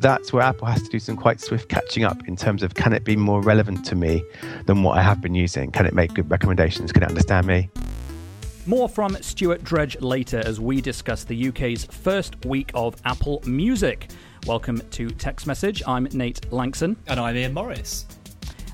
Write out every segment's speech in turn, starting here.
That's where Apple has to do some quite swift catching up in terms of can it be more relevant to me than what I have been using? Can it make good recommendations? Can it understand me? More from Stuart Dredge later as we discuss the UK's first week of Apple Music. Welcome to Tech's Message. I'm Nate Lanxon. And I'm Ian Morris.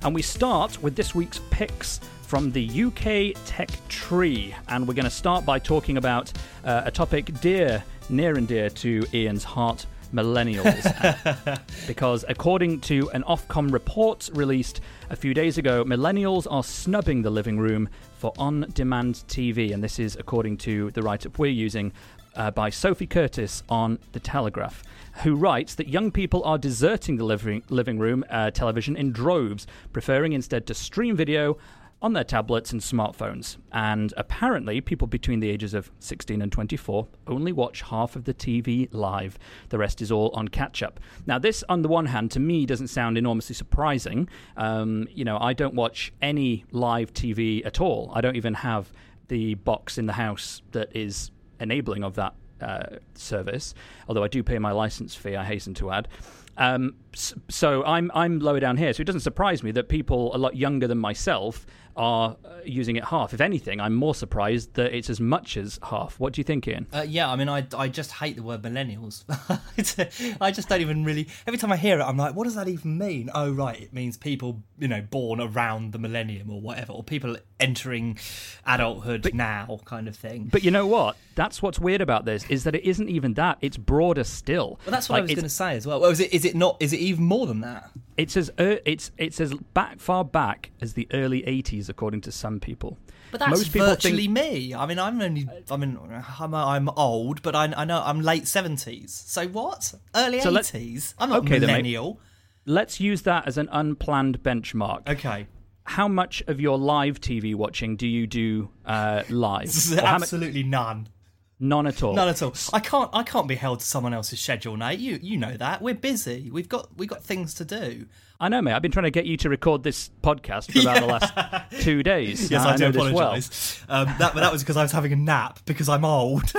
And we start with this week's picks from the UK Tech Tree. And we're going to start by talking about uh, a topic dear, near and dear to Ian's heart millennials. because according to an Ofcom report released a few days ago, millennials are snubbing the living room for on demand TV. And this is according to the write up we're using uh, by Sophie Curtis on The Telegraph, who writes that young people are deserting the living, living room uh, television in droves, preferring instead to stream video on their tablets and smartphones. And apparently, people between the ages of 16 and 24 only watch half of the TV live. The rest is all on catch up. Now, this, on the one hand, to me doesn't sound enormously surprising. Um, you know, I don't watch any live TV at all. I don't even have the box in the house that is enabling of that uh, service, although I do pay my license fee, I hasten to add. Um, so I'm I'm lower down here, so it doesn't surprise me that people a lot younger than myself are uh, using it half. If anything, I'm more surprised that it's as much as half. What do you think, Ian? Uh, yeah, I mean, I, I just hate the word millennials. I just don't even really. Every time I hear it, I'm like, what does that even mean? Oh, right, it means people, you know, born around the millennium or whatever, or people entering adulthood but, now, kind of thing. But you know what? That's what's weird about this is that it isn't even that. It's broader still. Well, that's what like, I was going to say as well. well. Is it? Is it not? Is it even more than that? It's as uh, it's it's as back far back as the early '80s, according to some people. But that's Most people virtually think... me. I mean, I'm only. I mean, I'm, I'm old, but I, I know I'm late '70s. So what? Early so '80s? I'm not okay, millennial. Then, let's use that as an unplanned benchmark. Okay. How much of your live TV watching do you do uh, live? Absolutely none. None at all. None at all. I can't. I can't be held to someone else's schedule, Nate. You you know that we're busy. We've got we've got things to do. I know, mate. I've been trying to get you to record this podcast for about yeah. the last two days. yes, I, I do apologise. Well. Um, that, that was because I was having a nap because I'm old.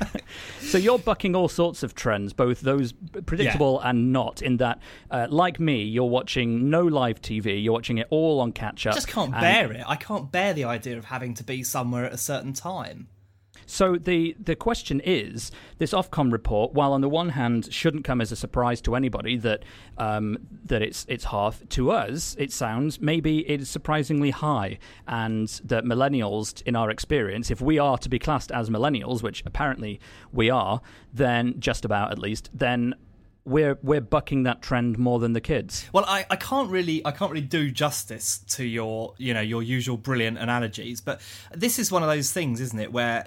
so you're bucking all sorts of trends, both those predictable yeah. and not. In that, uh, like me, you're watching no live TV. You're watching it all on catch up. I just can't bear it. I can't bear the idea of having to be somewhere at a certain time. So the the question is, this Ofcom report, while on the one hand shouldn't come as a surprise to anybody that um, that it's it's half, to us it sounds maybe it is surprisingly high, and that millennials, in our experience, if we are to be classed as millennials, which apparently we are, then just about at least, then we're we're bucking that trend more than the kids. Well, I, I can't really I can't really do justice to your you know your usual brilliant analogies, but this is one of those things, isn't it, where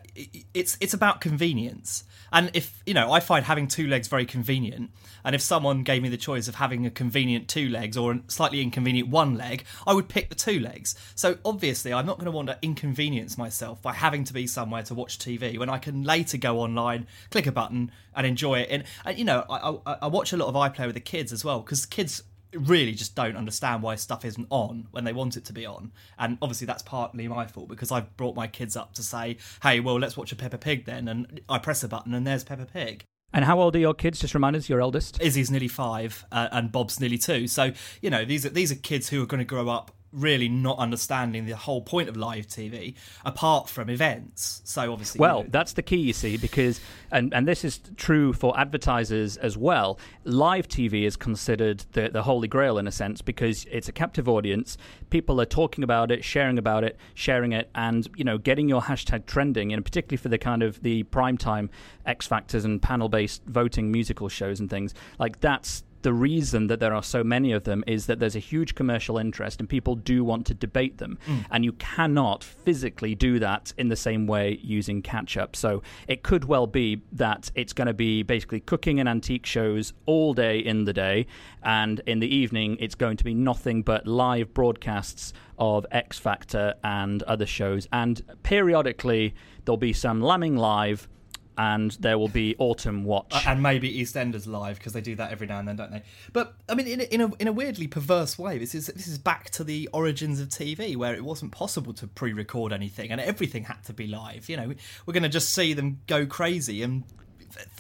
it's it's about convenience. And if you know, I find having two legs very convenient. And if someone gave me the choice of having a convenient two legs or a slightly inconvenient one leg, I would pick the two legs. So obviously, I'm not going to want to inconvenience myself by having to be somewhere to watch TV when I can later go online, click a button, and enjoy it. And, and you know, I, I, I watch a lot of iPlayer with the kids as well because kids really just don't understand why stuff isn't on when they want it to be on. And obviously that's partly my fault because I've brought my kids up to say, "Hey, well, let's watch a Peppa Pig then." And I press a button and there's Peppa Pig. And how old are your kids? Just remind us, your eldest. Izzy's nearly five, uh, and Bob's nearly two. So you know these are these are kids who are going to grow up really not understanding the whole point of live TV apart from events. So obviously, well, you know, that's the key, you see, because and and this is true for advertisers as well. Live TV is considered the the holy grail in a sense because it's a captive audience. People are talking about it, sharing about it, sharing it, and you know, getting your hashtag trending, and particularly for the kind of the primetime X Factors and panel based voting musical shows and things like that's the reason that there are so many of them is that there's a huge commercial interest and people do want to debate them. Mm. And you cannot physically do that in the same way using catch up. So it could well be that it's going to be basically cooking and antique shows all day in the day. And in the evening, it's going to be nothing but live broadcasts of X Factor and other shows. And periodically, there'll be some lambing live and there will be Autumn Watch. And maybe EastEnders live because they do that every now and then, don't they? But I mean, in a, in a in a weirdly perverse way, this is this is back to the origins of TV, where it wasn't possible to pre-record anything, and everything had to be live. You know, we're going to just see them go crazy and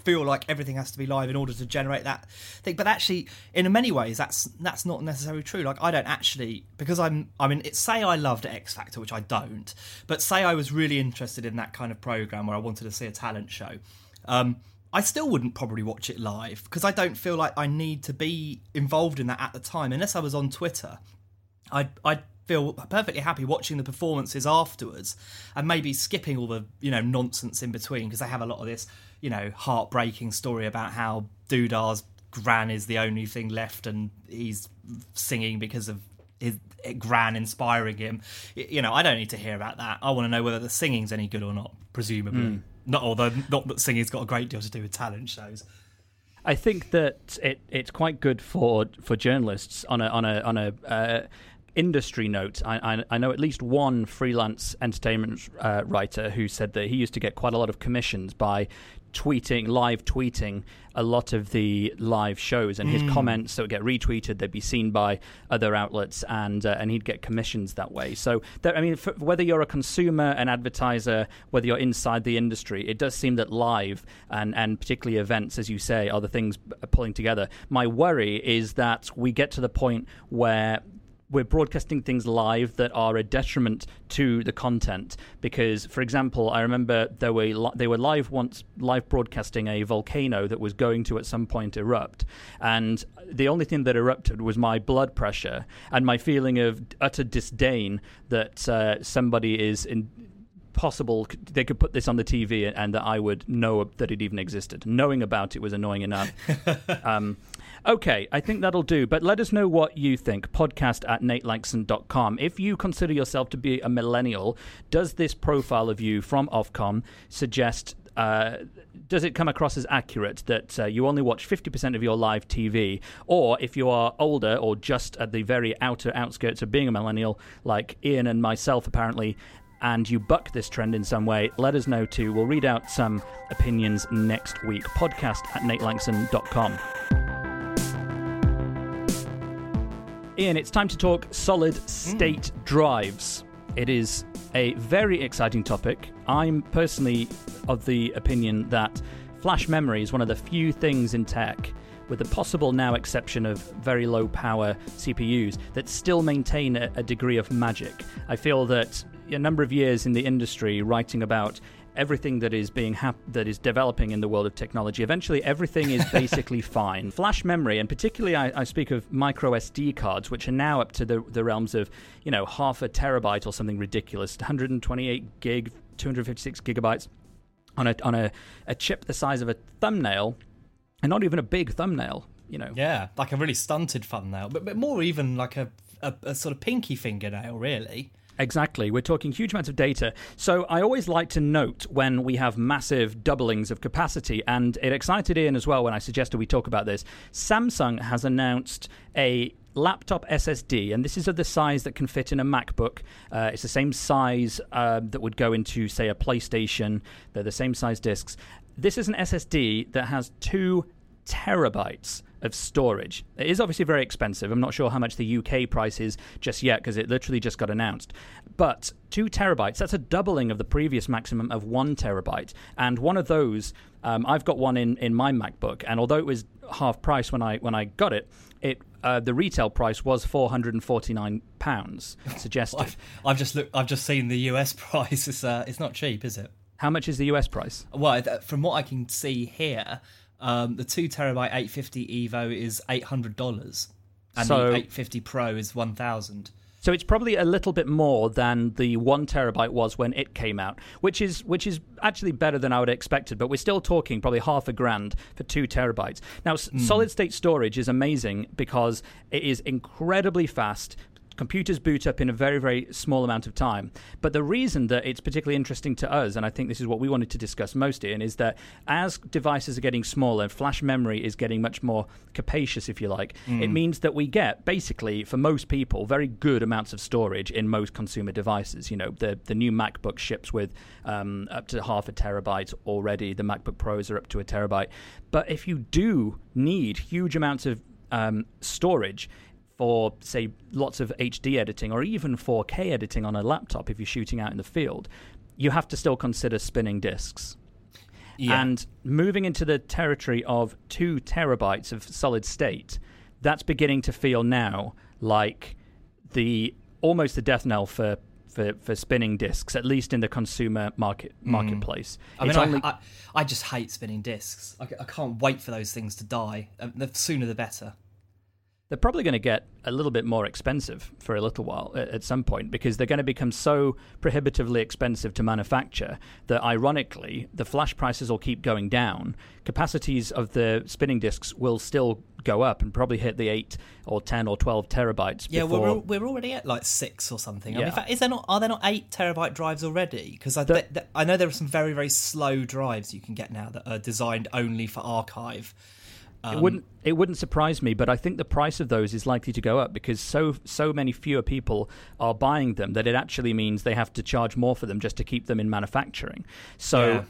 feel like everything has to be live in order to generate that thing. But actually, in many ways, that's that's not necessarily true. Like I don't actually because I'm I mean, it's say I loved X Factor, which I don't, but say I was really interested in that kind of program where I wanted to see a talent show. Um, I still wouldn't probably watch it live because I don't feel like I need to be involved in that at the time. Unless I was on Twitter, I'd, I'd feel perfectly happy watching the performances afterwards and maybe skipping all the you know nonsense in between because they have a lot of this you know heartbreaking story about how Duda's gran is the only thing left and he's singing because of his gran inspiring him. You know, I don't need to hear about that. I want to know whether the singing's any good or not. Presumably, mm. not although not that singing's got a great deal to do with talent shows. I think that it, it's quite good for for journalists on a on a on a uh, industry note, I, I, I, know at least one freelance entertainment uh, writer who said that he used to get quite a lot of commissions by tweeting, live tweeting a lot of the live shows, and his mm. comments that would get retweeted, they'd be seen by other outlets, and uh, and he'd get commissions that way. So, there, I mean, for, whether you're a consumer, an advertiser, whether you're inside the industry, it does seem that live and and particularly events, as you say, are the things pulling together. My worry is that we get to the point where we're broadcasting things live that are a detriment to the content because for example i remember there were li- they were live once live broadcasting a volcano that was going to at some point erupt and the only thing that erupted was my blood pressure and my feeling of utter disdain that uh, somebody is in possible they could put this on the TV and that I would know that it even existed. Knowing about it was annoying enough. um, Okay, I think that'll do. But let us know what you think. Podcast at natelanxon.com. If you consider yourself to be a millennial, does this profile of you from Ofcom suggest uh, does it come across as accurate that uh, you only watch 50% of your live TV? Or if you are older or just at the very outer outskirts of being a millennial, like Ian and myself apparently, and you buck this trend in some way, let us know too. We'll read out some opinions next week. Podcast at natelanxon.com. Ian, it's time to talk solid state mm. drives. It is a very exciting topic. I'm personally of the opinion that flash memory is one of the few things in tech, with the possible now exception of very low power CPUs, that still maintain a, a degree of magic. I feel that a number of years in the industry writing about everything that is being hap- that is developing in the world of technology. Eventually, everything is basically fine. Flash memory, and particularly, I, I, speak of micro SD cards, which are now up to the, the realms of you know half a terabyte or something ridiculous, 128 gig, 256 gigabytes on a on a, a chip the size of a thumbnail, and not even a big thumbnail. You know, yeah, like a really stunted thumbnail, but but more even like a, a, a sort of pinky fingernail, really. Exactly. We're talking huge amounts of data. So I always like to note when we have massive doublings of capacity, and it excited Ian as well when I suggested we talk about this. Samsung has announced a laptop SSD, and this is of the size that can fit in a MacBook. Uh, it's the same size uh, that would go into, say, a PlayStation. They're the same size disks. This is an SSD that has two terabytes of storage. It is obviously very expensive. I'm not sure how much the UK price is just yet because it literally just got announced. But two terabytes, that's a doubling of the previous maximum of one terabyte. And one of those, um, I've got one in, in my MacBook, and although it was half price when I when I got it, it uh, the retail price was four hundred and forty nine pounds. Suggested. I've, I've, just looked. I've just seen the US price. It's uh, it's not cheap, is it? How much is the US price? Well, from what I can see here, um, the two terabyte 850 Evo is eight hundred dollars, and so, the 850 Pro is one thousand. So it's probably a little bit more than the one terabyte was when it came out, which is which is actually better than I would have expected. But we're still talking probably half a grand for two terabytes. Now, mm. solid state storage is amazing because it is incredibly fast computers boot up in a very, very small amount of time. But the reason that it's particularly interesting to us, and I think this is what we wanted to discuss most, Ian, is that as devices are getting smaller, flash memory is getting much more capacious, if you like. Mm. It means that we get, basically, for most people, very good amounts of storage in most consumer devices. You know, the, the new MacBook ships with um, up to half a terabyte already, the MacBook Pros are up to a terabyte. But if you do need huge amounts of um, storage, for, say, lots of HD editing or even 4K editing on a laptop if you're shooting out in the field, you have to still consider spinning disks. Yeah. And moving into the territory of two terabytes of solid state, that's beginning to feel now like the almost the death knell for for, for spinning discs, at least in the consumer market mm. marketplace. I mean, only... I, I, I, just hate spinning discs. I, I, can't wait for those things to die. Uh, the sooner the better they're probably going to get a little bit more expensive for a little while at, some point because they're going to become so prohibitively expensive to manufacture that ironically the flash prices will keep going down. Capacities of the spinning disks will still go up and probably hit the 8 or 10 or 12 terabytes yeah before... we're, we're already at like 6 or something. Yeah. I mean, in fact is there not are there not 8 terabyte drives already? Because I, the... I know there are some very very slow drives you can get now that are designed only for archive um, it wouldn't it wouldn't surprise me, but I think the price of those is likely to go up because so so many fewer people are buying them that it actually means they have to charge more for them just to keep them in manufacturing. So. Yeah.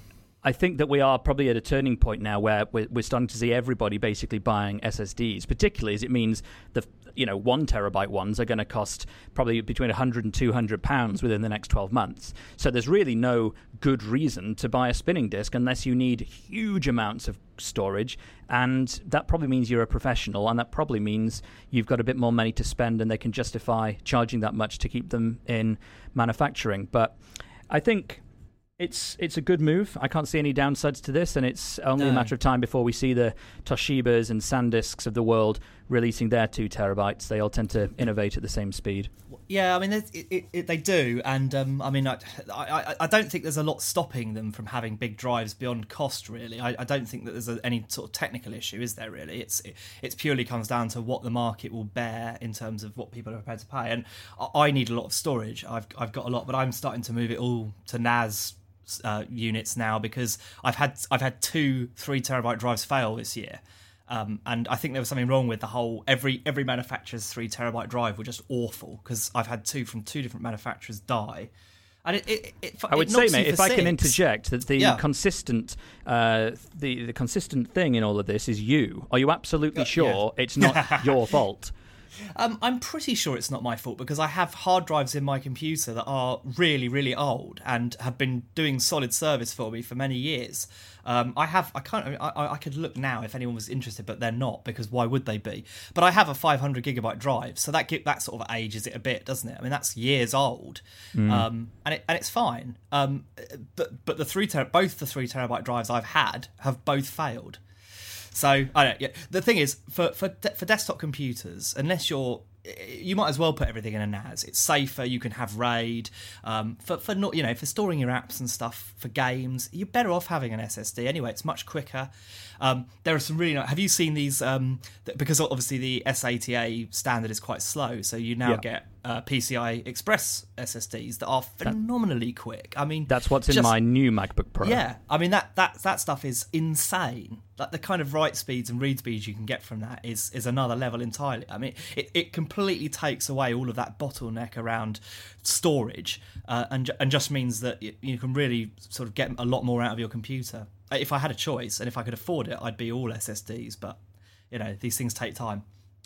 I think that we are probably at a turning point now where we're, we're, starting to see everybody basically buying SSDs, particularly as it means the you know one terabyte ones are going to cost probably between 100 and 200 pounds within the next 12 months. So there's really no good reason to buy a spinning disk unless you need huge amounts of storage, and that probably means you're a professional, and that probably means you've got a bit more money to spend, and they can justify charging that much to keep them in manufacturing. But I think it's it's a good move. I can't see any downsides to this, and it's only no. a matter of time before we see the Toshibas and SanDisks of the world releasing their two terabytes. They all tend to innovate at the same speed. Yeah, I mean it, it, it, they do, and um, I mean I, I, I don't think there's a lot stopping them from having big drives beyond cost. Really, I, I don't think that there's a, any sort of technical issue, is there? Really, it's it, it's purely comes down to what the market will bear in terms of what people are prepared to pay. And I need a lot of storage. I've I've got a lot, but I'm starting to move it all to NAS uh, units now because I've had I've had two three terabyte drives fail this year. Um, and I think there was something wrong with the whole every every manufacturer's three terabyte drive were just awful because I've had two from two different manufacturers die. And it, it, it, I would say, mate, if I can interject, that the yeah. consistent, uh, the the consistent thing in all of this is you. Are you absolutely sure yeah. it's not your fault? Um, I'm pretty sure it's not my fault because I have hard drives in my computer that are really, really old and have been doing solid service for me for many years. Um, I have, I can't, I, I, could look now if anyone was interested, but they're not because why would they be? But I have a 500 gigabyte drive, so that that sort of ages it a bit, doesn't it? I mean, that's years old, mm. um, and it, and it's fine. Um, but but the three ter- both the three terabyte drives I've had have both failed. So I don't. Yeah, the thing is, for for for desktop computers, unless you're you might as well put everything in a NAS. It's safer. You can have RAID um, for for not you know for storing your apps and stuff for games. You're better off having an SSD anyway. It's much quicker. Um, there are some really nice. Have you seen these? Um, because obviously the SATA standard is quite slow, so you now yeah. get uh, PCI Express SSDs that are phenomenally that, quick. I mean, that's what's just, in my new MacBook Pro. Yeah, I mean that that that stuff is insane. Like the kind of write speeds and read speeds you can get from that is is another level entirely. I mean, it, it completely takes away all of that bottleneck around storage, uh, and and just means that you can really sort of get a lot more out of your computer. If I had a choice and if I could afford it, I'd be all SSDs. But you know, these things take time.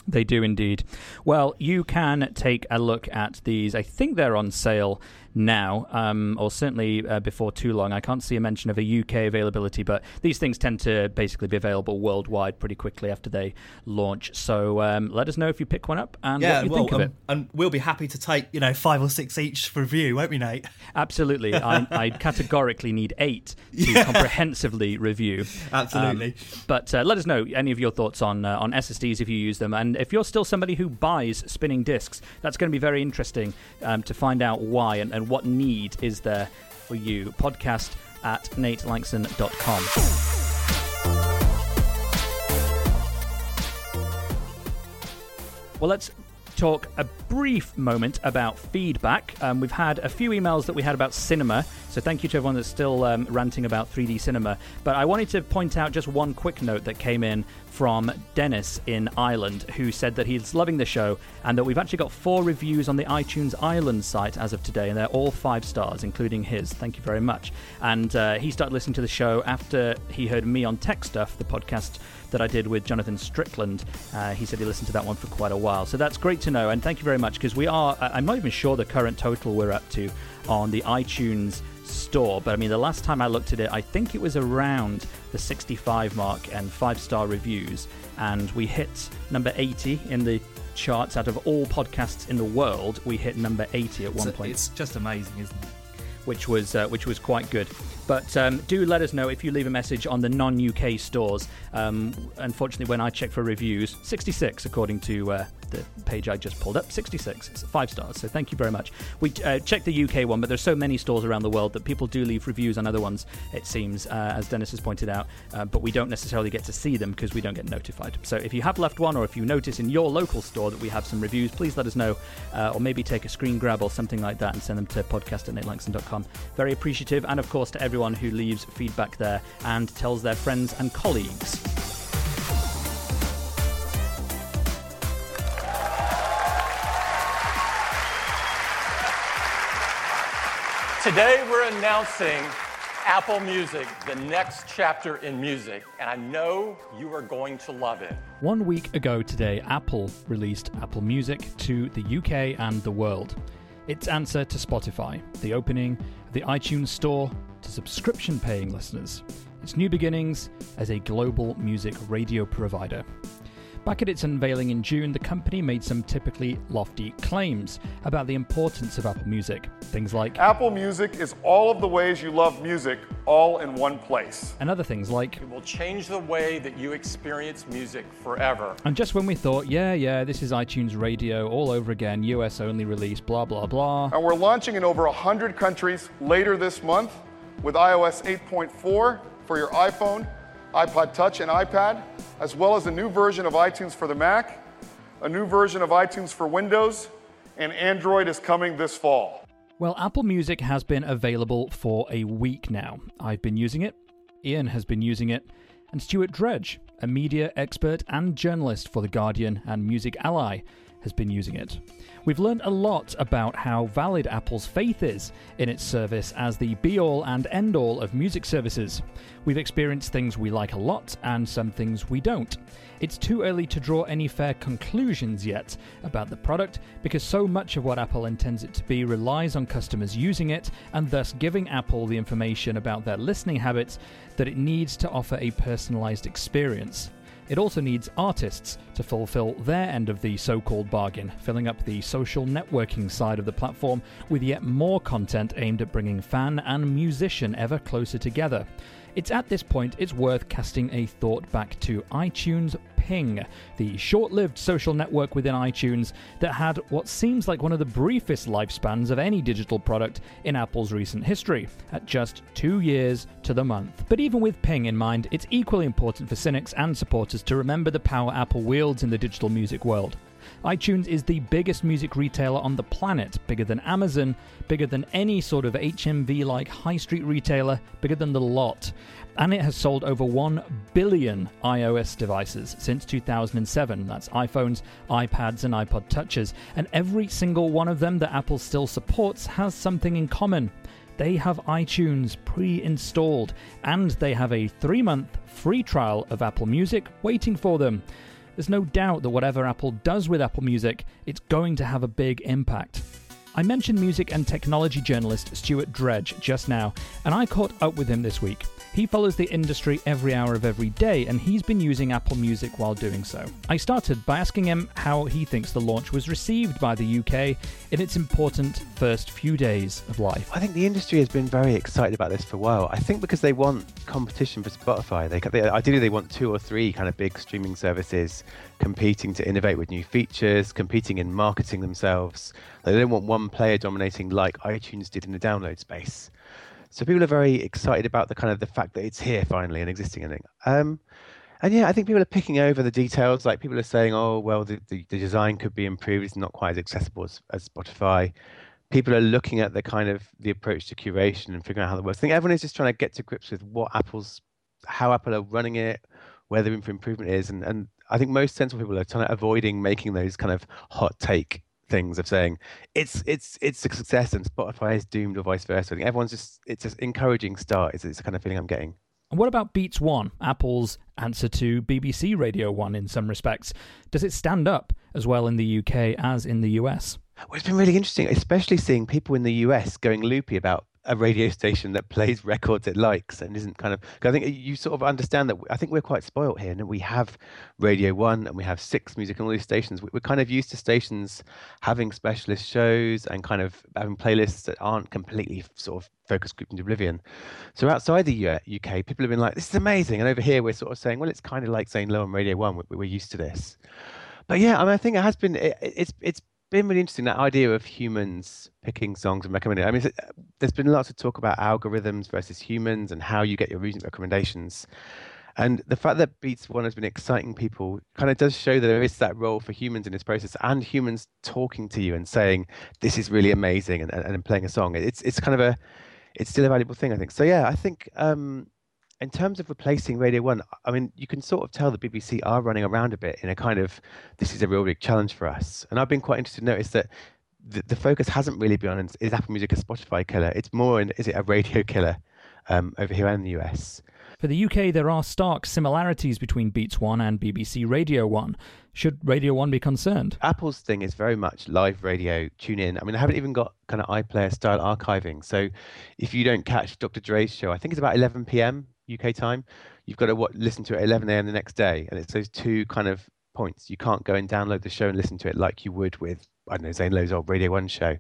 They do indeed. Well, you can take a look at these. I think they're on sale now, um, or certainly uh, before too long. I can't see a mention of a UK availability, but these things tend to basically be available worldwide pretty quickly after they launch. So um, let us know if you pick one up and yeah, what you well, think of um, it. And we'll be happy to take you know five or six each for review, won't we, Nate? Absolutely. I, I categorically need eight to yeah. comprehensively review. Absolutely. Um, but uh, let us know any of your thoughts on uh, on SSDs if you use them, and if you're still somebody who buys spinning discs, that's going to be very interesting um, to find out why and, and what need is there for you. Podcast at natelanxon.com. Well, let's talk a brief moment about feedback. Um, we've had a few emails that we had about cinema, so thank you to everyone that's still um, ranting about 3D cinema. But I wanted to point out just one quick note that came in from Dennis in Ireland, who said that he's loving the show and that we've actually got four reviews on the iTunes Ireland site as of today, and they're all five stars, including his. Thank you very much. And uh, he started listening to the show after he heard me on Tech Stuff, the podcast that I did with Jonathan Strickland. Uh, he said he listened to that one for quite a while. So that's great to know, and thank you very much because we are, I'm not even sure the current total we're up to on the iTunes store, but I mean, the last time I looked at it, I think it was around the 65 mark and five star reviews, and we hit number 80 in the charts out of all podcasts in the world. We hit number 80 at one So point It's just amazing, isn't it? which was uh, which was quite good. But um, do let us know if you leave a message on the non-UK stores. Um, unfortunately, when I check for reviews, 66 according to uh, the page I just pulled up, 66, it's five stars. So thank you very much. We uh, checked the UK one, but there's so many stores around the world that people do leave reviews on other ones. It seems, uh, as Dennis has pointed out, uh, but we don't necessarily get to see them because we don't get notified. So if you have left one, or if you notice in your local store that we have some reviews, please let us know, uh, or maybe take a screen grab or something like that and send them to podcast at natelanxon.com. Very appreciative, and of course to everyone who leaves feedback there and tells their friends and colleagues. Today we're announcing Apple Music, the next chapter in music, and I know you are going to love it. One week ago today, Apple released Apple Music to the UK and the world. Its answer to Spotify, the opening of the iTunes Store to subscription paying listeners. Its new beginnings as a global music radio provider. Back at its unveiling in June, the company made some typically lofty claims about the importance of Apple Music. Things like, Apple Music is all of the ways you love music all in one place. and other things like, It will change the way that you experience music forever. And just when we thought, yeah, yeah, this is iTunes Radio all over again, US only release, blah, blah, blah. And we're launching in over 100 countries later this month with iOS 8.4 for your iPhone, iPod Touch, and iPad, as well as a new version of iTunes for the Mac, a new version of iTunes for Windows, and Android is coming this fall. Well, Apple Music has been available for a week now. I've been using it, Ian has been using it, and Stuart Dredge, a media expert and journalist for The Guardian and Music Ally, has been using it. We've learned a lot about how valid Apple's faith is in its service as the be all and end all of music services. We've experienced things we like a lot and some things we don't. It's too early to draw any fair conclusions yet about the product because so much of what Apple intends it to be relies on customers using it and thus giving Apple the information about their listening habits that it needs to offer a personalized experience. It also needs artists to fulfill their end of the so called bargain, filling up the social networking side of the platform with yet more content aimed at bringing fan and musician ever closer together. It's at this point it's worth casting a thought back to iTunes Ping, the short lived social network within iTunes that had what seems like one of the briefest lifespans of any digital product in Apple's recent history, at just two years to the month. But even with Ping in mind, it's equally important for cynics and supporters to remember the power Apple wields in the digital music world. iTunes is the biggest music retailer on the planet, bigger than Amazon, bigger than any sort of HMV like high street retailer, bigger than the lot. And it has sold over 1 billion iOS devices since 2007. That's iPhones, iPads, and iPod Touches. And every single one of them that Apple still supports has something in common. They have iTunes pre installed, and they have a three month free trial of Apple Music waiting for them. There's no doubt that whatever Apple does with Apple Music, it's going to have a big impact. I mentioned music and technology journalist Stuart Dredge just now, and I caught up with him this week. He follows the industry every hour of every day, and he's been using Apple Music while doing so. I started by asking him how he thinks the launch was received by the UK in its important first few days of life. I think the industry has been very excited about this for a while. I think because they want competition for Spotify. They, they ideally they want two or three kind of big streaming services competing to innovate with new features, competing in marketing themselves. They don't want one player dominating like iTunes did in the download space. So people are very excited about the kind of the fact that it's here finally and existing. Think. Um, and yeah, I think people are picking over the details. Like people are saying, "Oh, well, the, the, the design could be improved. It's not quite as accessible as, as Spotify." People are looking at the kind of the approach to curation and figuring out how that works. I think everyone is just trying to get to grips with what Apple's, how Apple are running it, where the room for improvement is, and and I think most sensible people are trying to avoiding making those kind of hot take things of saying it's it's it's a success and Spotify is doomed or vice versa. I think everyone's just it's an encouraging start. It's, it's the kind of feeling I'm getting. And what about Beats One, Apple's answer to BBC Radio One in some respects? Does it stand up as well in the UK as in the US? Well, it's been really interesting, especially seeing people in the US going loopy about a radio station that plays records it likes and isn't kind of. I think you sort of understand that. I think we're quite spoilt here, and we have Radio One and we have Six Music and all these stations. We're kind of used to stations having specialist shows and kind of having playlists that aren't completely sort of focus grouped into oblivion. So outside the UK, people have been like, "This is amazing," and over here we're sort of saying, "Well, it's kind of like Zane Lowe on Radio One. We're, used to this." But yeah, I mean, I think it has been. It, it's it's been really interesting that idea of humans picking songs and recommending. I mean, there's been lots of talk about algorithms versus humans and how you get your music recommendations. And the fact that Beats One has been exciting people kind of does show that there is that role for humans in this process and humans talking to you and saying, this is really amazing and, and, and playing a song. It's, it's kind of a, it's still a valuable thing, I think. So yeah, I think um, in terms of replacing Radio One, I mean, you can sort of tell the BBC are running around a bit in a kind of this is a real big challenge for us. And I've been quite interested to notice that the, the focus hasn't really been on is Apple Music a Spotify killer? It's more in is it a radio killer um, over here in the US? For the UK, there are stark similarities between Beats One and BBC Radio One. Should Radio One be concerned? Apple's thing is very much live radio, tune in. I mean, I haven't even got kind of iPlayer style archiving. So if you don't catch Dr. Dre's show, I think it's about 11 p.m. UK time, you've got to what, listen to it at 11 a.m. the next day, and it's those two kind of points. You can't go and download the show and listen to it like you would with I don't know Zane Lowe's old Radio One show.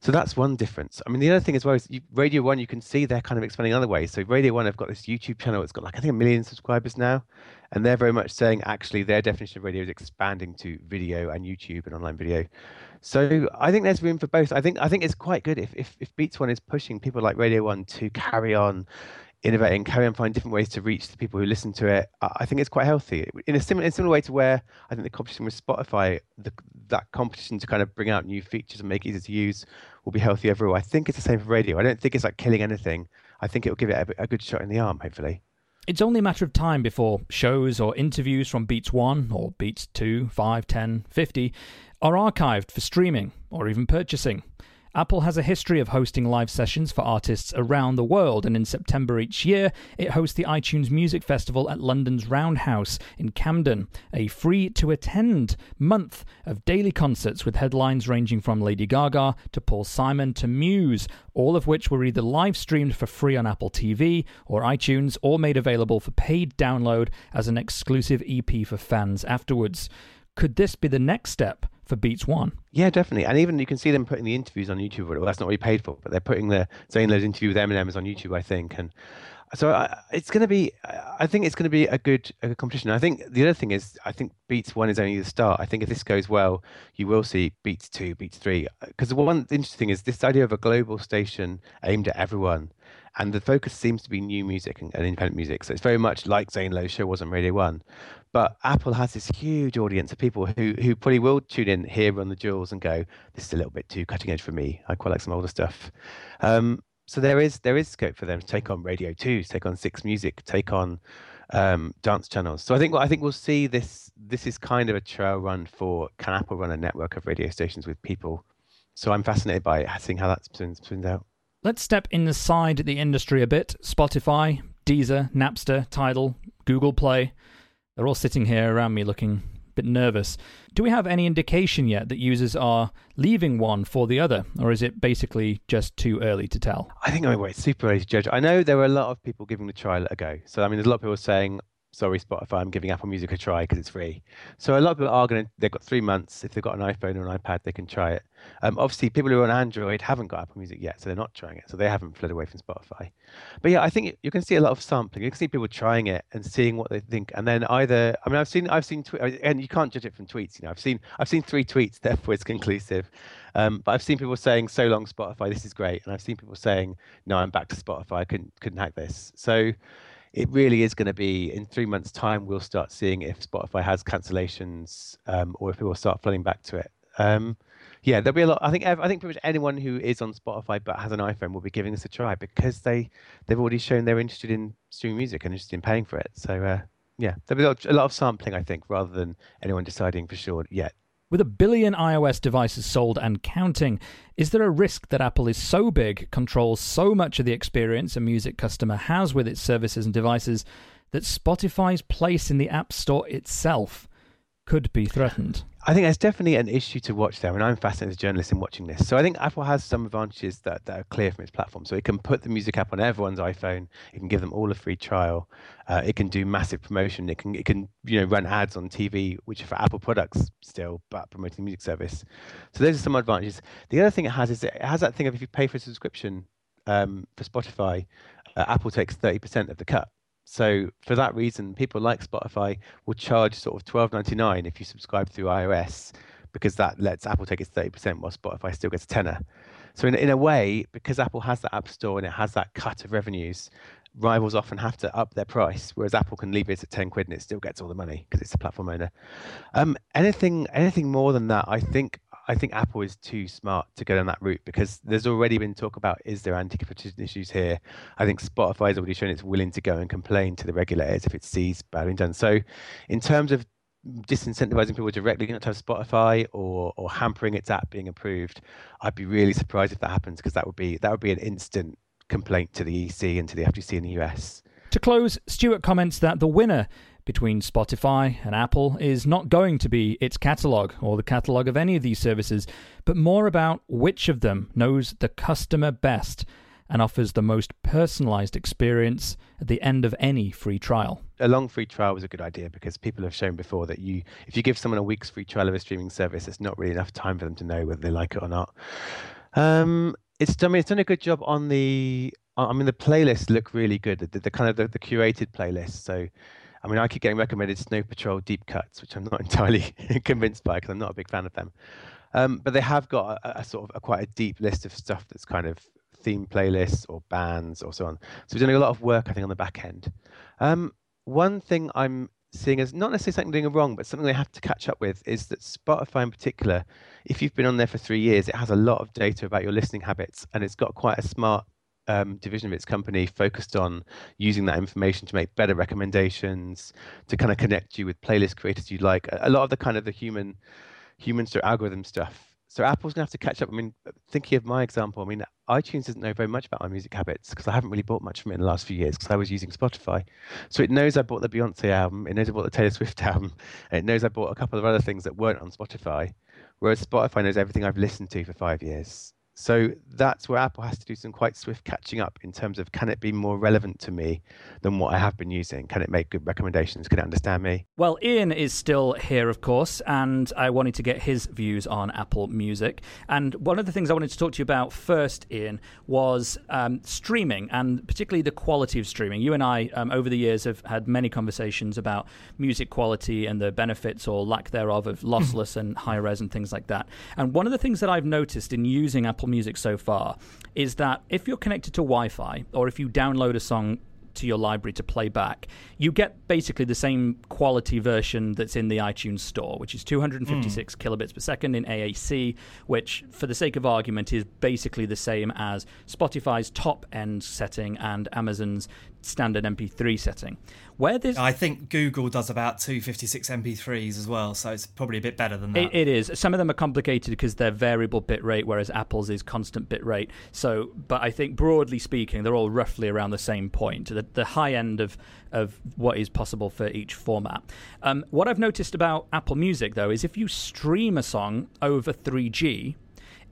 So that's one difference. I mean, the other thing as well is you, Radio One. You can see they're kind of expanding other ways. So Radio One have got this YouTube channel. It's got like I think a million subscribers now, and they're very much saying actually their definition of radio is expanding to video and YouTube and online video. So I think there's room for both. I think I think it's quite good if if, if Beats One is pushing people like Radio One to carry on innovating, carry on finding different ways to reach the people who listen to it. I think it's quite healthy in a similar, in a similar way to where I think the competition with Spotify, the, that competition to kind of bring out new features and make it easier to use, will be healthy everywhere. I think it's the same for radio. I don't think it's like killing anything. I think it will give it a, a good shot in the arm, hopefully. It's only a matter of time before shows or interviews from Beats 1 or Beats 2, 5, 10, 50 are archived for streaming or even purchasing. Apple has a history of hosting live sessions for artists around the world, and in September each year, it hosts the iTunes Music Festival at London's Roundhouse in Camden, a free to attend month of daily concerts with headlines ranging from Lady Gaga to Paul Simon to Muse, all of which were either live streamed for free on Apple TV or iTunes or made available for paid download as an exclusive EP for fans afterwards. Could this be the next step for Beats One. Yeah, definitely. And even you can see them putting the interviews on YouTube. Well, that's not what you paid for, but they're putting the Zane Lowe's interview with Eminem is on YouTube, I think. And so I, it's going to be, I think it's going to be a good, a good competition. I think the other thing is, I think Beats One is only the start. I think if this goes well, you will see Beats Two, Beats Three. Because one interesting thing is this idea of a global station aimed at everyone and the focus seems to be new music and, and independent music. So it's very much like Zane Lowe's show was on Radio One, but Apple has this huge audience of people who who probably will tune in here on the Jewels and go, "This is a little bit too cutting edge for me. I quite like some older stuff." Um, so there is there is scope for them to take on Radio Two, take on Six Music, take on um, dance channels. So I think I think we'll see this. This is kind of a trail run for can Apple run a network of radio stations with people. So I'm fascinated by it, seeing how that spins, spins out. Let's step inside the industry a bit. Spotify, Deezer, Napster, Tidal, Google Play. They're all sitting here around me looking a bit nervous. Do we have any indication yet that users are leaving one for the other, or is it basically just too early to tell? I think I mean, it's super early to judge. I know there were a lot of people giving the trial a go. So I mean, there's a lot of people saying, sorry, Spotify, I'm giving Apple Music a try because it's free. So a lot of people are going to, they've got three months. If they've got an iPhone or an iPad, they can try it. Um, obviously, people who are on Android haven't got Apple Music yet, so they're not trying it. So they haven't fled away from Spotify. But yeah, I think you can see a lot of sampling. You can see people trying it and seeing what they think, and then either, I mean, I've seen, I've seen, and you can't judge it from tweets. You know, I've seen, I've seen three tweets, therefore it's conclusive. Um, but I've seen people saying, "So long, Spotify, this is great," and I've seen people saying, "No, I'm back to Spotify. I couldn't couldn't hack this." So it really is going to be in three months' time. We'll start seeing if Spotify has cancellations um, or if people start flooding back to it. Um, yeah, there'll be a lot. I think I think pretty much anyone who is on Spotify but has an iPhone will be giving this a try because they they've already shown they're interested in streaming music and interested in paying for it. So uh, yeah, there'll be a lot, a lot of sampling, I think, rather than anyone deciding for sure yet. With a billion iOS devices sold and counting, is there a risk that Apple is so big, controls so much of the experience a music customer has with its services and devices, that Spotify's place in the App Store itself could be threatened? I think there's definitely an issue to watch there, and I'm fascinated as a journalist in watching this. So I think Apple has some advantages that, that are clear from its platform. So it can put the music app on everyone's iPhone. It can give them all a free trial. Uh, it can do massive promotion. It can it can you know run ads on TV, which are for Apple products still, but promoting the music service. So those are some advantages. The other thing it has is it has that thing of if you pay for a subscription um, for Spotify, uh, Apple takes 30% of the cut. So for that reason, people like Spotify will charge sort of twelve ninety nine if you subscribe through iOS, because that lets Apple take its thirty percent while Spotify still gets a tenner. So in in a way, because Apple has that App Store and it has that cut of revenues, rivals often have to up their price, whereas Apple can leave it at ten quid and it still gets all the money because it's a platform owner. Um, anything anything more than that, I think I think Apple is too smart to go down that route because there's already been talk about is there anti-competition issues here. I think Spotify has already shown it's willing to go and complain to the regulators if it sees bad being done. So, in terms of disincentivizing people directly not to have Spotify or or hampering its app being approved, I'd be really surprised if that happens because that would be that would be an instant complaint to the EC and to the FTC in the US. To close, Stuart comments that the winner between Spotify and Apple is not going to be its catalog or the catalog of any of these services, but more about which of them knows the customer best and offers the most personalized experience at the end of any free trial. A long free trial was a good idea because people have shown before that you if you give someone a week's free trial of a streaming service, it's not really enough time for them to know whether they like it or not. Um, it's I mean it's done a good job on the I mean the playlists look really good. The, the kind of the, the curated playlists. So I mean, I keep getting recommended Snow Patrol deep cuts, which I'm not entirely convinced by because I'm not a big fan of them. Um, but they have got a, a sort of a, quite a deep list of stuff that's kind of theme playlists or bands or so on. So we're doing a lot of work, I think, on the back end. Um, one thing I'm seeing as not necessarily something doing wrong, but something they have to catch up with is that Spotify in particular, if you've been on there for three years, it has a lot of data about your listening habits and it's got quite a smart um, division of its company focused on using that information to make better recommendations, to kind of connect you with playlist creators you like. A lot of the kind of the human human sort of algorithm stuff. So Apple's gonna have to catch up. I mean, thinking of my example, I mean, iTunes doesn't know very much about my music habits because I haven't really bought much from it in the last few years because I was using Spotify. So it knows I bought the Beyonce album, it knows I bought the Taylor Swift album, and it knows I bought a couple of other things that weren't on Spotify. Whereas Spotify knows everything I've listened to for five years. So that's where Apple has to do some quite swift catching up in terms of can it be more relevant to me than what I have been using? Can it make good recommendations? Can it understand me? Well, Ian is still here, of course, and I wanted to get his views on Apple Music. And one of the things I wanted to talk to you about first, Ian, was um, streaming and particularly the quality of streaming. You and I, um, over the years, have had many conversations about music quality and the benefits or lack thereof of lossless and high res and things like that. And one of the things that I've noticed in using Apple Apple Music so far is that if you're connected to Wi Fi or if you download a song to your library to play back, you get basically the same quality version that's in the iTunes store, which is 256 mm. kilobits per second in AAC, which, for the sake of argument, is basically the same as Spotify's top end setting and Amazon's standard MP3 setting. Where this, I think Google does about 256 MP3s as well, so it's probably a bit better than that. It, it is. Some of them are complicated because they're variable bit rate, whereas Apple's is constant bit rate. So, but I think broadly speaking, they're all roughly around the same point, the, the high end of of what is possible for each format. Um, what I've noticed about Apple Music though is if you stream a song over 3G,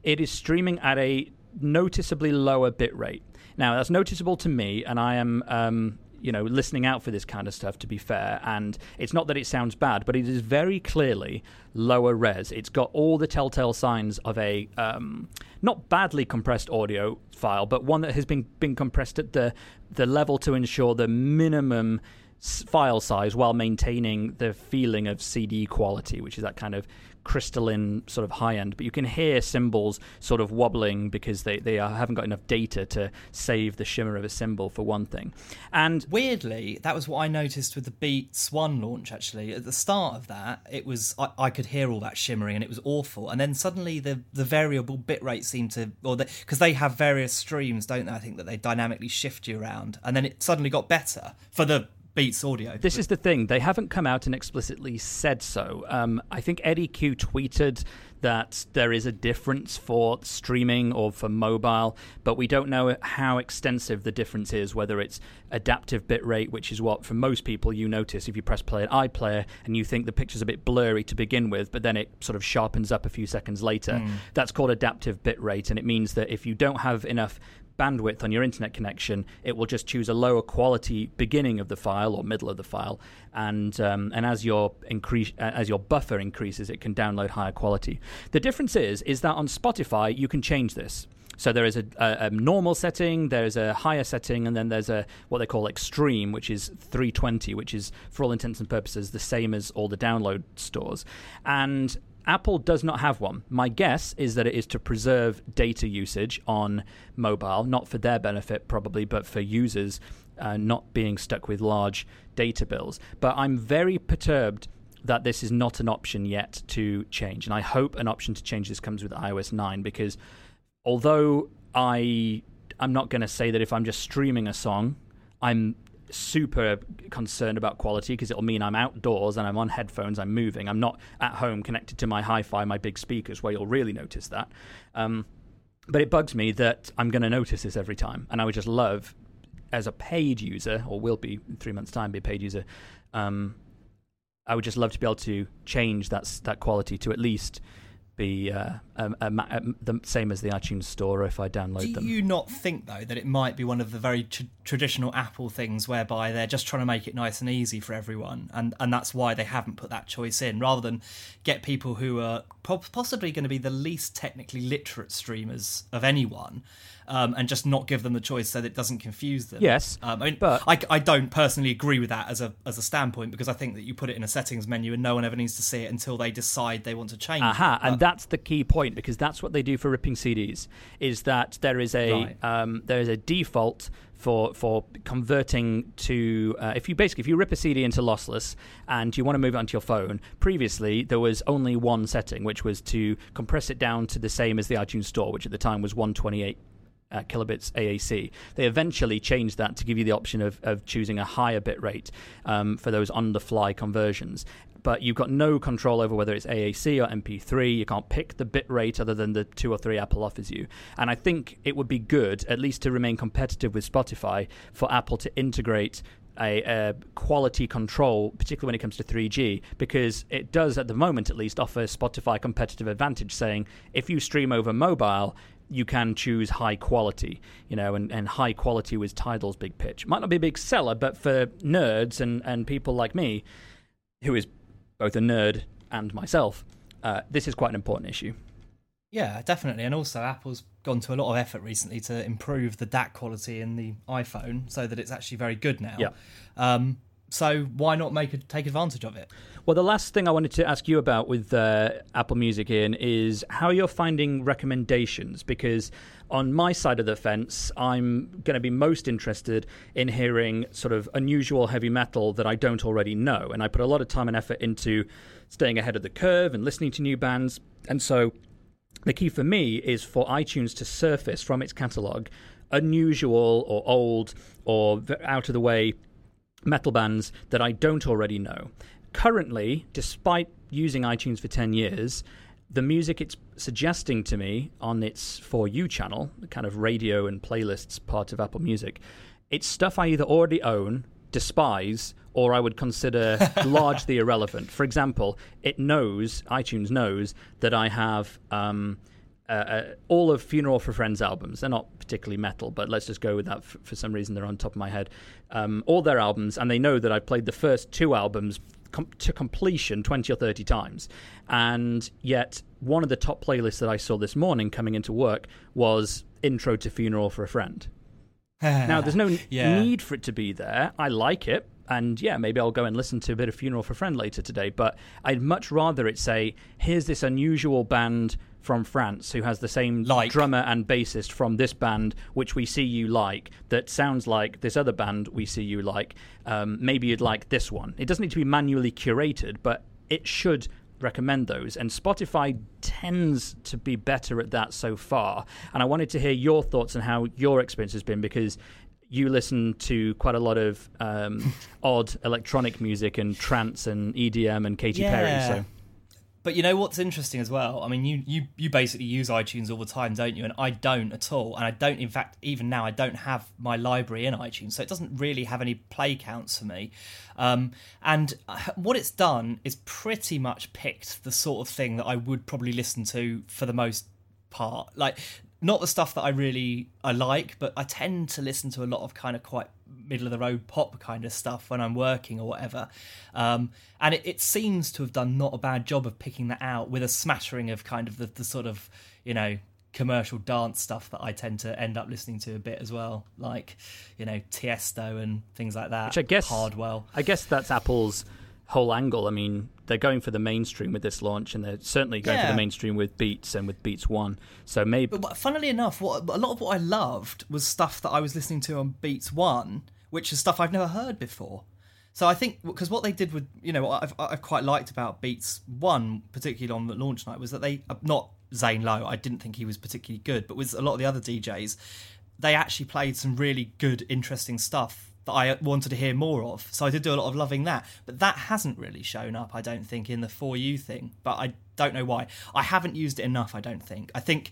it is streaming at a noticeably lower bit rate. Now that's noticeable to me, and I am um, you know, listening out for this kind of stuff, to be fair. And it's not that it sounds bad, but it is very clearly lower res. It's got all the telltale signs of a um, not badly compressed audio file, but one that has been, been compressed at the, the level to ensure the minimum file size while maintaining the feeling of CD quality, which is that kind of crystalline sort of high end, but you can hear cymbals sort of wobbling because they, they are, haven't got enough data to save the shimmer of a cymbal for one thing. And weirdly, that was what I noticed with the Beats One launch. Actually, at the start of that, it was I, I could hear all that shimmering and it was awful. And then suddenly the the variable bit rate seemed to, or because they have various streams, don't they? I think that they dynamically shift you around, and then it suddenly got better for the Beats Audio. This is the thing; they haven't come out and explicitly said so. Um, I think Eddy Cue tweeted that there is a difference for streaming or for mobile, but we don't know how extensive the difference is. Whether it's adaptive bitrate, which is what for most people you notice if you press play at iPlayer and you think the picture's a bit blurry to begin with, but then it sort of sharpens up a few seconds later. Mm. That's called adaptive bitrate, and it means that if you don't have enough bandwidth on your internet connection, it will just choose a lower quality beginning of the file or middle of the file, and um, and as your increase as your buffer increases, it can download higher quality. The difference is is that on Spotify you can change this. So there is a, a, a, normal setting, there's a higher setting, and then there's a what they call extreme, which is 320, which is for all intents and purposes the same as all the download stores. And Apple does not have one. My guess is that it is to preserve data usage on mobile, not for their benefit probably, but for users uh, not being stuck with large data bills. But I'm very perturbed that this is not an option yet to change. And I hope an option to change this comes with iOS 9 because although I I'm not going to say that if I'm just streaming a song, I'm super concerned about quality because it'll mean I'm outdoors and I'm on headphones, I'm moving. I'm not at home connected to my hi fi, my big speakers, where you'll really notice that. Um, but it bugs me that I'm going to notice this every time. And I would just love, as a paid user, or will be in three months' time, be a paid user, um, I would just love to be able to change that, that quality to at least be uh, a, a, the same as the iTunes Store if I download Do them. Do you not think though that it might be one of the very tr- traditional Apple things whereby they're just trying to make it nice and easy for everyone, and and that's why they haven't put that choice in, rather than get people who are possibly going to be the least technically literate streamers of anyone um, and just not give them the choice so that it doesn't confuse them. Yes, um, I mean, but I, I don't personally agree with that as a as a standpoint because I think that you put it in a settings menu and no one ever needs to see it until they decide they want to change. Aha, it. and that's the key point because that's what they do for ripping CDs. Is that there is a right. um, there is a default for for converting to uh, if you basically if you rip a CD into lossless and you want to move it onto your phone. Previously, there was only one setting, which was to compress it down to the same as the iTunes Store, which at the time was 128 uh, kilobits AAC. They eventually changed that to give you the option of, of choosing a higher bit rate um, for those on the fly conversions. But you've got no control over whether it's AAC or MP3. You can't pick the bit rate other than the two or three Apple offers you. And I think it would be good, at least to remain competitive with Spotify, for Apple to integrate a, a, quality control, particularly when it comes to 3G, because it does, at the moment at least, offer Spotify competitive advantage, saying if you stream over mobile, you can choose high quality, you know, and, and high quality was Tidal's big pitch. Might not be a big seller, but for nerds and, and people like me, who is both a nerd and myself, uh, this is quite an important issue. Yeah, definitely. And also, Apple's gone to a lot of effort recently to improve the DAC quality in the iPhone so that it's actually very good now. Yeah. Um, so why not make take advantage of it? Well, the last thing I wanted to ask you about with uh, Apple Music, Ian, is how you're finding recommendations. Because on my side of the fence, I'm going to be most interested in hearing sort of unusual heavy metal that I don't already know. And I put a lot of time and effort into staying ahead of the curve and listening to new bands. And so the key for me is for iTunes to surface from its catalog unusual or old or out of the way metal bands that I don't already know. Currently, despite using iTunes for 10 years, the music it's suggesting to me on its For You channel, the kind of radio and playlists part of Apple Music, it's stuff I either already own, despise, or I would consider largely irrelevant. For example, it knows, iTunes knows, that I have. Um, uh, uh, all of Funeral for Friends albums. They're not particularly metal, but let's just go with that. F- for some reason, they're on top of my head. Um, all their albums, and they know that I've played the first two albums com- to completion 20 or 30 times. And yet, one of the top playlists that I saw this morning coming into work was Intro to Funeral for a Friend. now, there's no yeah. need for it to be there. I like it. And yeah, maybe I'll go and listen to a bit of Funeral for a Friend later today. But I'd much rather it say, here's this unusual band from France who has the same like. drummer and bassist from this band, which we see you like, that sounds like this other band we see you like. Um, maybe you'd like this one. It doesn't need to be manually curated, but it should recommend those. And Spotify tends to be better at that so far. And I wanted to hear your thoughts on how your experience has been because you listen to quite a lot of um, odd electronic music and trance and EDM and Katy yeah. Perry. So but you know what's interesting as well? I mean, you, you you basically use iTunes all the time, don't you? And I don't at all. And I don't, in fact, even now, I don't have my library in iTunes, so it doesn't really have any play counts for me. Um, and uh, what it's done is pretty much picked the sort of thing that I would probably listen to for the most part. Like not the stuff that I really I like, but I tend to listen to a lot of kind of quite middle of the road pop kind of stuff when I'm working or whatever. Um, and it, it, seems to have done not a bad job of picking that out with a smattering of kind of the, the sort of, you know, commercial dance stuff that I tend to end up listening to a bit as well, like, you know, Tiesto and things like that. Which I guess, Hardwell. I guess that's Apple's whole angle. I mean, they're going for the mainstream with this launch, and they're certainly going yeah. for the mainstream with Beats and with Beats One. So maybe. But funnily enough, what a lot of what I loved was stuff that I was listening to on Beats One, which is stuff I've never heard before. So I think because what they did with you know what I've, I've quite liked about Beats One, particularly on the launch night, was that they uh, not Zane Lowe. I didn't think he was particularly good, but with a lot of the other DJs, they actually played some really good, interesting stuff that I wanted to hear more of. So I did do a lot of loving that. But that hasn't really shown up, I don't think, in the For You thing. But I don't know why. I haven't used it enough, I don't think. I think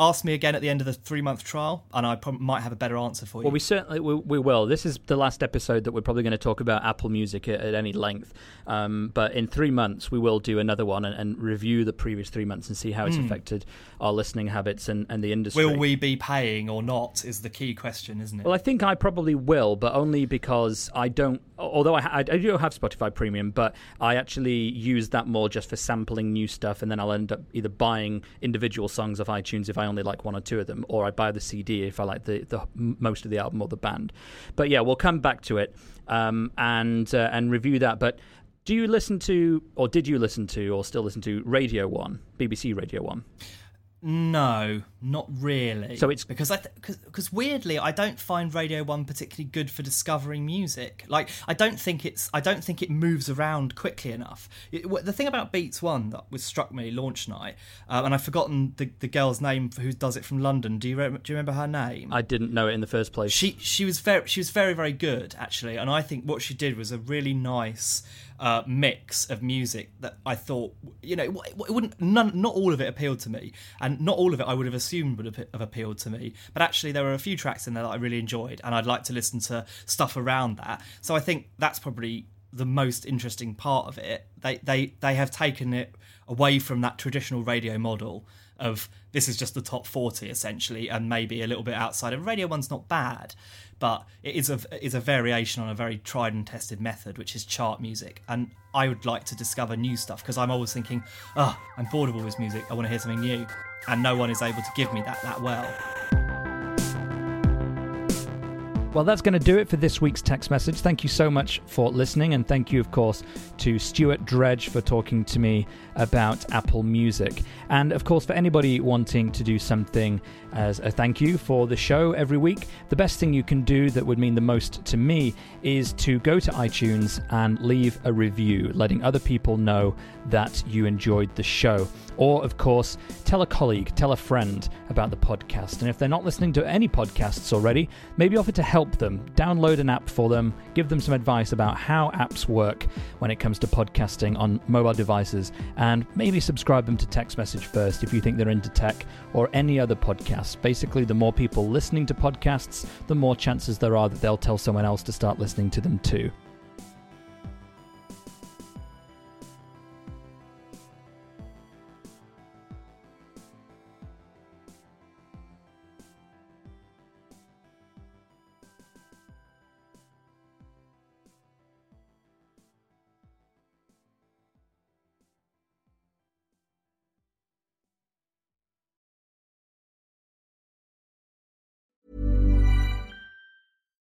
ask me again at the end of the three month trial, and I might have a better answer for you. Well, we certainly we, we, will. This is the last episode that we're probably going to talk about Apple Music at, at any length. Um, but in three months, we will do another one and, and, review the previous three months and see how it's mm. affected our listening habits and, and the industry. Will we be paying or not? Is the key question, isn't it? Well, I think I probably will, but only because I don't. Although I, I do have Spotify Premium, but I actually use that more just for sampling new stuff, and then I'll end up either buying individual songs of iTunes if I only like one or two of them, or I buy the CD if I like the, the most of the album or the band. But yeah, we'll come back to it um, and uh, and review that. But do you listen to, or did you listen to, or still listen to Radio One, BBC Radio One? No, not really. So it's because I because weirdly I don't find Radio One particularly good for discovering music. Like I don't think it's I don't think it moves around quickly enough. It, the thing about Beats One that was struck me launch night, uh, and I've forgotten the, the girl's name who does it from London. Do you re- do you remember her name? I didn't know it in the first place. She she was very she was very very good actually, and I think what she did was a really nice uh, mix of music that I thought, you know, it wouldn't, none, not all of it appealed to me, and not all of it I would have assumed would have appealed to me. But actually, there were a few tracks in there that I really enjoyed, and I'd like to listen to stuff around that. So I think that's probably the most interesting part of it. They they they have taken it away from that traditional radio model of this is just the top 40 essentially and maybe a little bit outside of radio one's not bad but it is a is a variation on a very tried and tested method, which is chart music. And I would like to discover new stuff because I'm always thinking, oh, I'm bored of all this music. I want to hear something new, and no one is able to give me that that well. Well, that's going to do it for this week's Tech's Message. Thank you so much for listening, and thank you, of course, to Stuart Dredge for talking to me about Apple Music. And of course, for anybody wanting to do something as a thank you for the show every week, the best thing you can do that would mean the most to me is to go to iTunes and leave a review, letting other people know that you enjoyed the show. Or, of course, tell a colleague, tell a friend about the podcast. And if they're not listening to any podcasts already, maybe offer to help them. Download an app for them, give them some advice about how apps work when it comes to podcasting on mobile devices, and maybe subscribe them to Tech's Message First if you think they're into tech or any other podcasts. Basically, the more people listening to podcasts, the more chances there are that they'll tell someone else to start listening to them too.